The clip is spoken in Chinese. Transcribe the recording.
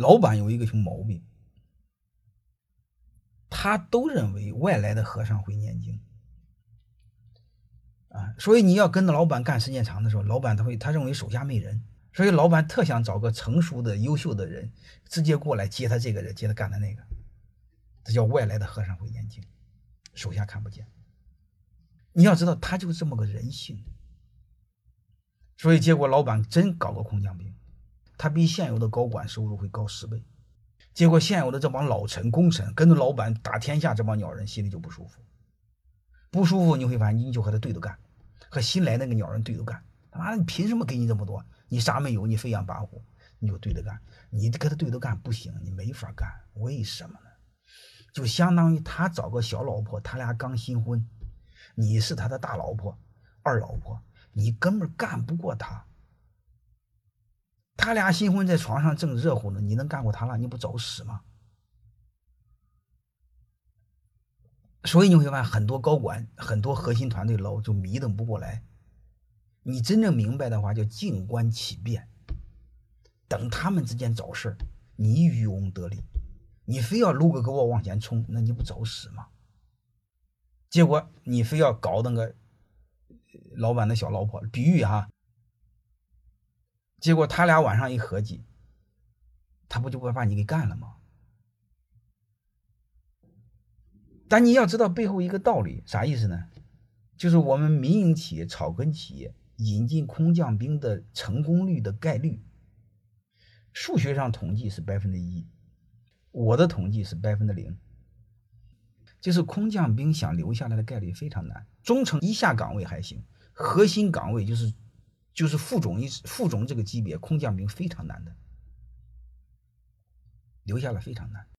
老板有一个什么毛病？他都认为外来的和尚会念经。啊，所以你要跟着老板干时间长的时候，老板他会他认为手下没人，所以老板特想找个成熟的、优秀的人直接过来接他这个人，接他干的那个，这叫外来的和尚会念经，手下看不见。你要知道，他就这么个人性，所以结果老板真搞个空降兵，他比现有的高管收入会高十倍。结果现有的这帮老臣功臣跟着老板打天下，这帮鸟人心里就不舒服，不舒服你会发现你就和他对着干，和新来那个鸟人对着干。他妈的，你凭什么给你这么多？你啥没有？你飞扬跋扈，你就对着干。你跟他对着干不行，你没法干。为什么呢？就相当于他找个小老婆，他俩刚新婚。你是他的大老婆、二老婆，你根本干不过他。他俩新婚在床上正热乎呢，你能干过他了？你不找死吗？所以你会发现很多高管、很多核心团队老就迷瞪不过来。你真正明白的话，叫静观其变，等他们之间找事儿，你渔翁得利。你非要撸个胳膊往前冲，那你不找死吗？结果你非要搞那个老板的小老婆，比喻哈。结果他俩晚上一合计，他不就会把你给干了吗？但你要知道背后一个道理，啥意思呢？就是我们民营企业、草根企业引进空降兵的成功率的概率，数学上统计是百分之一，我的统计是百分之零。就是空降兵想留下来的概率非常难，中层以下岗位还行，核心岗位就是就是副总一副总这个级别，空降兵非常难的，留下来非常难。